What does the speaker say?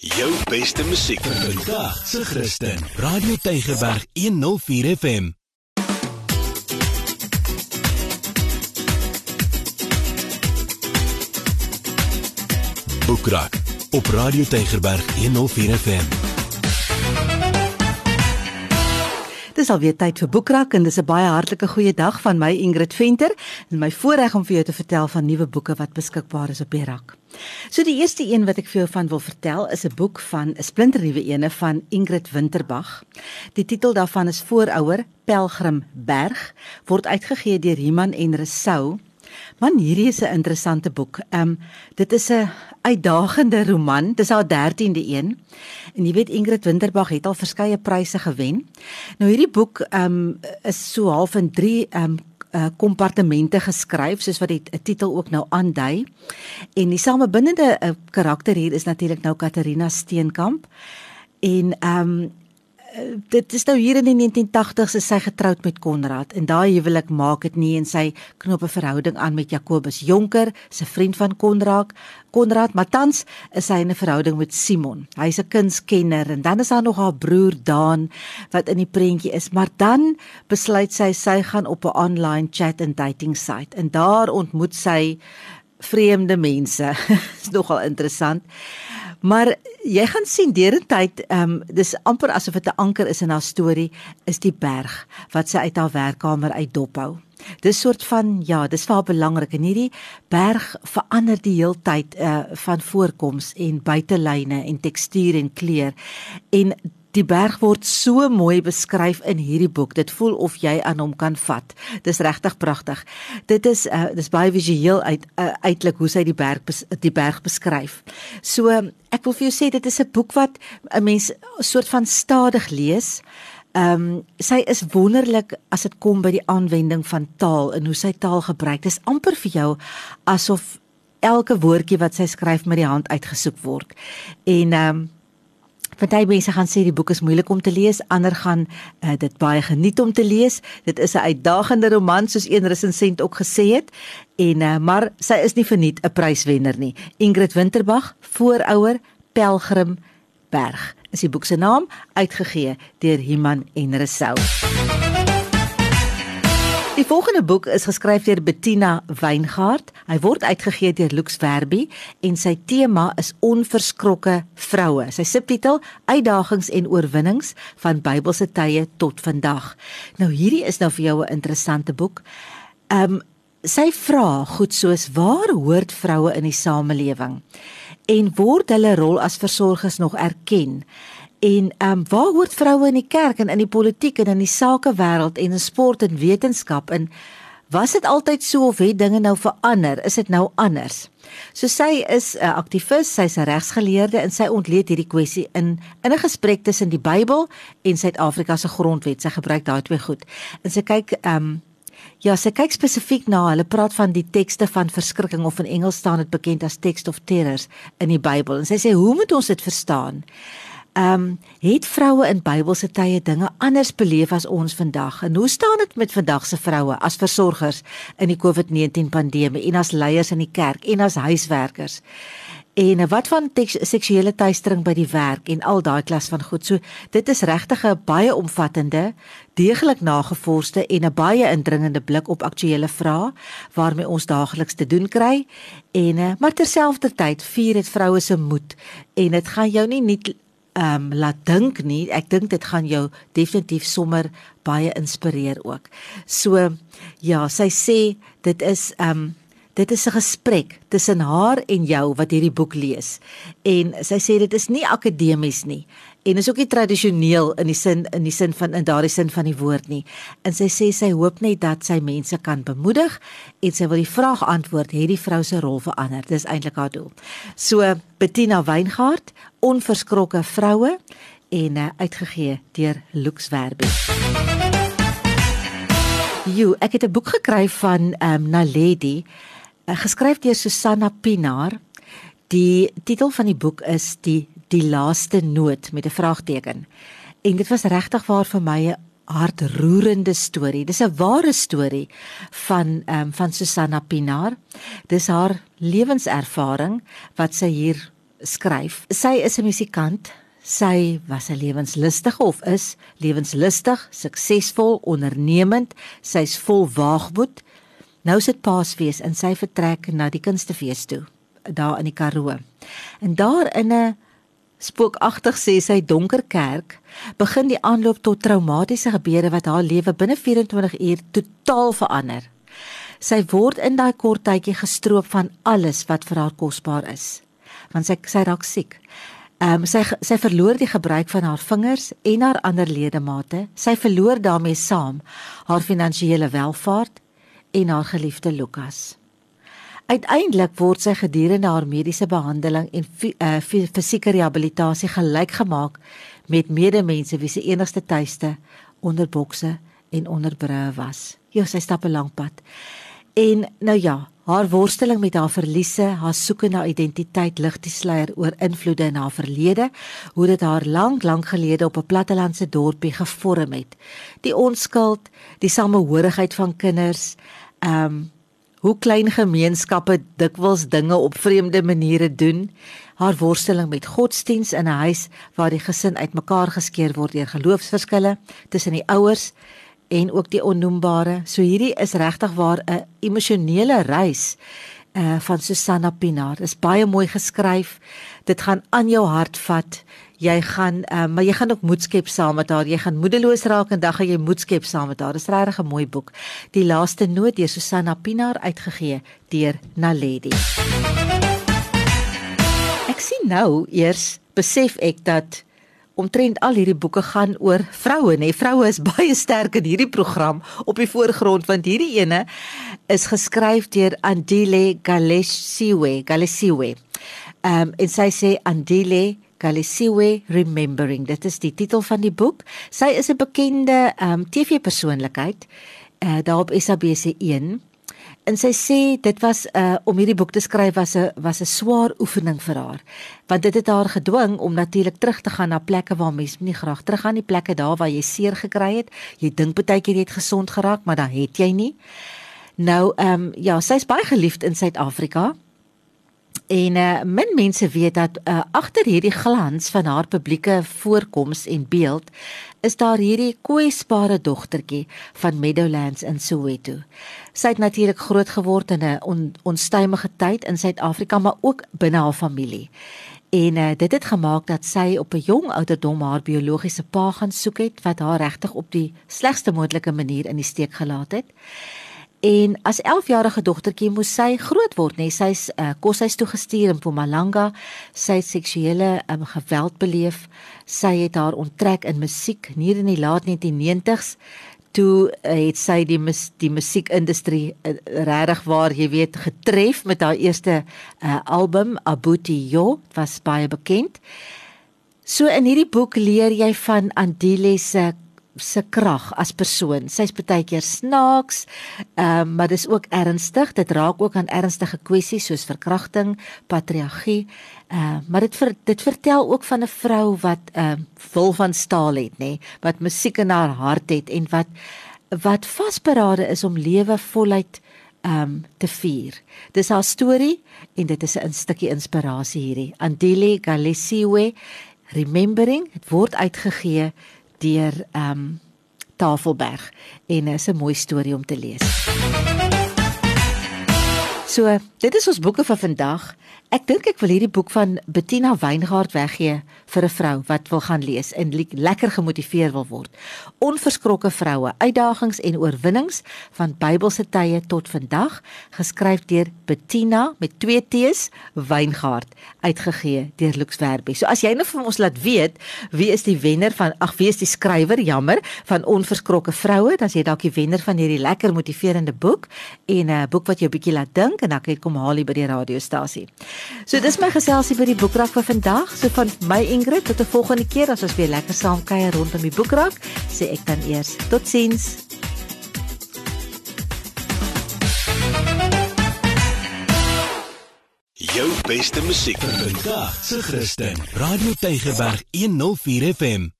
Jou beste musiek vir vandag se Christen. Radio Tygerberg 104 FM. Boekrak op Radio Tygerberg 104 FM. Dis alweer tyd vir Boekrak en dis 'n baie hartlike goeie dag van my Ingrid Venter en my voorreg om vir jou te vertel van nuwe boeke wat beskikbaar is op die rak. So die eerste een wat ek vir jou van wil vertel is 'n boek van 'n splinternuwe ene van Ingrid Winterbag. Die titel daarvan is Voorouer Pelgrim Berg word uitgegee deur Iman en Resou. Man, hierdie is 'n interessante boek. Ehm um, dit is 'n uitdagende roman. Dis haar 13de een. En jy weet Ingrid Winterbag het al verskeie pryse gewen. Nou hierdie boek ehm um, is so half in 3 ehm um, uh kompartemente geskryf soos wat die titel ook nou aandui. En die samebindende uh, karakter hier is natuurlik nou Katarina Steenkamp. En ehm um, dit is nou hier in die 1980s is sy getroud met Konrad en daai huwelik maak dit nie en sy knoop 'n verhouding aan met Jakobus Jonker, 'n vriend van Konrad. Konrad Matans is hy in 'n verhouding met Simon. Hy's 'n kunskenner en dan is daar nog haar broer Daan wat in die prentjie is, maar dan besluit sy sy gaan op 'n online chat en dating site en daar ontmoet sy vreemde mense. is nogal interessant. Maar jy gaan sien derentyd, ehm um, dis amper asof dit 'n anker is in haar storie, is die berg wat sy uit haar werkkamer uit dophou. Dis soort van ja, dis vir haar belangrik en hierdie berg verander die heeltyd uh van voorkoms en buitelyne en tekstuur en kleur. En Die berg word so mooi beskryf in hierdie boek. Dit voel of jy aan hom kan vat. Dis regtig pragtig. Dit is uh, dis baie visueel uit uh, uitlik hoe sy die berg die berg beskryf. So ek wil vir jou sê dit is 'n boek wat 'n mens soort van stadig lees. Ehm um, sy is wonderlik as dit kom by die aanwending van taal en hoe sy taal gebruik. Dis amper vir jou asof elke woordjie wat sy skryf met die hand uitgesoek word. En ehm um, Party mense gaan sê die boek is moeilik om te lees, ander gaan uh, dit baie geniet om te lees. Dit is 'n uitdagende roman soos een resensent ook gesê het. En uh, maar sy is nie verniet 'n pryswenner nie. Ingrid Winterbag, Voorouer Pelgrim Berg. Is die boek se naam uitgegee deur Himan en Resou. Die volgende boek is geskryf deur Bettina Weingart. Hy word uitgegee deur Lux Verbi en sy tema is onverskrokke vroue. Sy subtitel Uitdagings en oorwinnings van Bybelse tye tot vandag. Nou hierdie is nou vir jou 'n interessante boek. Ehm um, sy vra goed soos waar hoort vroue in die samelewing en word hulle rol as versorgers nog erken? En ehm um, waar hoort vroue in die kerk en in die politiek en in die sakewêreld en in sport en wetenskap en was dit altyd so of het dinge nou verander? Is dit nou anders? So sy is 'n uh, aktivis, sy's 'n regsgeleerde en sy ontleed hierdie kwessie in in 'n gesprek tussen die Bybel en Suid-Afrika se grondwet. Sy gebruik daai twee goed. En sy kyk ehm um, Ja, sy kyk spesifiek na, hulle praat van die tekste van verskrikking of in Engels staan dit bekend as text of terrors in die Bybel. En sy sê, "Hoe moet ons dit verstaan?" Ehm um, het vroue in Bybelse tye dinge anders beleef as ons vandag? En hoe staan dit met vandag se vroue as versorgers in die COVID-19 pandemie en as leiers in die kerk en as huiswerkers? En wat van seksuele teistering by die werk en al daai klas van goed. So dit is regtig 'n baie omvattende, deeglik nagevorsde en 'n baie indringende blik op aktuelle vrae waarmee ons daagliks te doen kry. En eh, maar terselfdertyd vier dit vroue se moed en dit gaan jou nie net ehm um, laat dink nie. Ek dink dit gaan jou definitief sommer baie inspireer ook. So ja, sy sê dit is ehm um, dit is 'n gesprek tussen haar en jou wat hierdie boek lees. En sy sê dit is nie akademies nie en is ook nie tradisioneel in die sin in die sin van in daardie sin van die woord nie. En sy sê sy hoop net dat sy mense kan bemoedig en sy wil die vraag antwoord, het die vrou se rol verander? Dis eintlik haar doel. So Bettina Weingart, onverskrokke vroue en uh, uitgegee deur Lux Verbi. Jo, ek het 'n boek gekry van ehm um, Naledi, geskryf deur Susanna Pinaar. Die titel van die boek is Die die laaste noot met 'n vraagteken. En dit was regtig waar vir my 'n hartroerende storie. Dis 'n ware storie van ehm um, van Susanna Pinaar. Dis haar lewenservaring wat sy hier skryf. Sy is 'n musikant. Sy was 'n lewenslustige of is lewenslustig, suksesvol, ondernemend. Sy's vol waagmoed. Nou sit Paasfees en sy vertrek na die kunstefees toe daar in die Karoo. En daar in 'n spookagtig sê sy donker kerk begin die aanloop tot traumatiese gebeure wat haar lewe binne 24 uur totaal verander. Sy word in daai kort tydjie gestroop van alles wat vir haar kosbaar is. Want sy sy raak siek. Ehm um, sy sy verloor die gebruik van haar vingers en haar ander ledemate. Sy verloor daarmee saam haar finansiële welvaart en haar geliefde Lukas. Uiteindelik word sy gedurende haar mediese behandeling en fisieke rehabilitasie gelyk gemaak met medemense wie se enigste tuiste onder bokse en onder brûe was. Ja, sy stap 'n lang pad. En nou ja, haar worsteling met haar verliese, haar soeke na identiteit lig die sluier oor invloede in haar verlede, hoe dit haar lank lank gelede op 'n plattelandse dorpie gevorm het. Die onskuld, die samehorigheid van kinders, ehm um, hoe klein gemeenskappe dikwels dinge op vreemde maniere doen, haar worsteling met godsdiens in 'n huis waar die gesin uitmekaar geskeur word deur geloofsverskille tussen die ouers en ook die onnoembare. So hierdie is regtig waar 'n emosionele reis uh van Susanna Pinaar. Dit is baie mooi geskryf. Dit gaan aan jou hart vat jy gaan uh, maar jy gaan ook moed skep saam met haar. Jy gaan moedeloos raak en dan gaan jy moed skep saam met haar. Dis regtig 'n mooi boek. Die laaste noot deur Susanna Pinaar uitgegee deur Naledi. Ek sien nou eers besef ek dat omtrent al hierdie boeke gaan oor vroue nê. Vroue is baie sterk in hierdie program op die voorgrond want hierdie ene is geskryf deur Andile Galesiwe, Galesiwe. Ehm um, en sy sê Andile Galisiwe Remembering. Dit is die titel van die boek. Sy is 'n bekende um ehm, TV-persoonlikheid uh, daar op SABC 1. En sy sê dit was uh om hierdie boek te skryf was 'n was 'n swaar oefening vir haar. Want dit het haar gedwing om natuurlik terug te gaan na plekke waar mense nie graag teruggaan nie, plekke daar waar jy seer gekry het. Jy dink baie keer jy het gesond geraak, maar dan het jy nie. Nou um ja, sy's baie geliefd in Suid-Afrika. En uh, min mense weet dat uh, agter hierdie glans van haar publieke voorkoms en beeld is daar hierdie kwesbare dogtertjie van Meadowlands in Soweto. Sy het natuurlik groot geword in 'n on, onstuimige tyd in Suid-Afrika, maar ook binne haar familie. En uh, dit het gemaak dat sy op 'n jong ouderdom haar biologiese pa gaan soek het wat haar regtig op die slegste moontlike manier in die steek gelaat het. En as 11-jarige dogtertjie moes sy groot word, nê? Nee, Sy's uh, koshuis toe gestuur in Mpumalanga. Sy het seksuele um, geweld beleef. Sy het haar onttrek in musiek hier in die laat 1990s. Toe uh, het sy die mus, die musiekindustrie uh, regtig waar jy weet getref met haar eerste uh, album Abuti Yo, was baie bekend. So in hierdie boek leer jy van Andile se se krag as persoon. Sy's baie keer snaaks, ehm um, maar dis ook ernstig. Dit raak ook aan ernstige kwessies soos verkrachting, patriargie. Ehm uh, maar dit ver, dit vertel ook van 'n vrou wat ehm uh, vol van staal het, nê, nee, wat musiek in haar hart het en wat wat vasberade is om lewe voluit ehm um, te vier. Dis haar storie en dit is 'n stukkie inspirasie hierdie. Andile Galesiwe Remembering, dit word uitgegee deur ehm um, Tafelberg en is 'n mooi storie om te lees. So, dit is ons boeke vir vandag. Ek dink ek wil hierdie boek van Bettina Weingart weggee vir 'n vrou wat wil gaan lees en lekker gemotiveer wil word. Onverskrokke vroue, uitdagings en oorwinnings van Bybelse tye tot vandag, geskryf deur Bettina met 2 T's Weingart, uitgegee deur Lux Verbi. So as jy nou vir ons laat weet wie is die wenner van ag wie is die skrywer, jammer, van Onverskrokke vroue, dan is jy dalk die wenner van hierdie lekker motiverende boek en 'n boek wat jou bietjie laat dink en dan kan jy kom haal hier by die radiostasie. So dis my geselsie by die boekrak vir vandag. So van my Ingrid tot 'n volgende keer as ons weer lekker saam kuier rondom die boekrak, sê ek dan eers totsiens. Jou beste musiek vir vandag, se Christen. Radio Tygerberg 104 FM.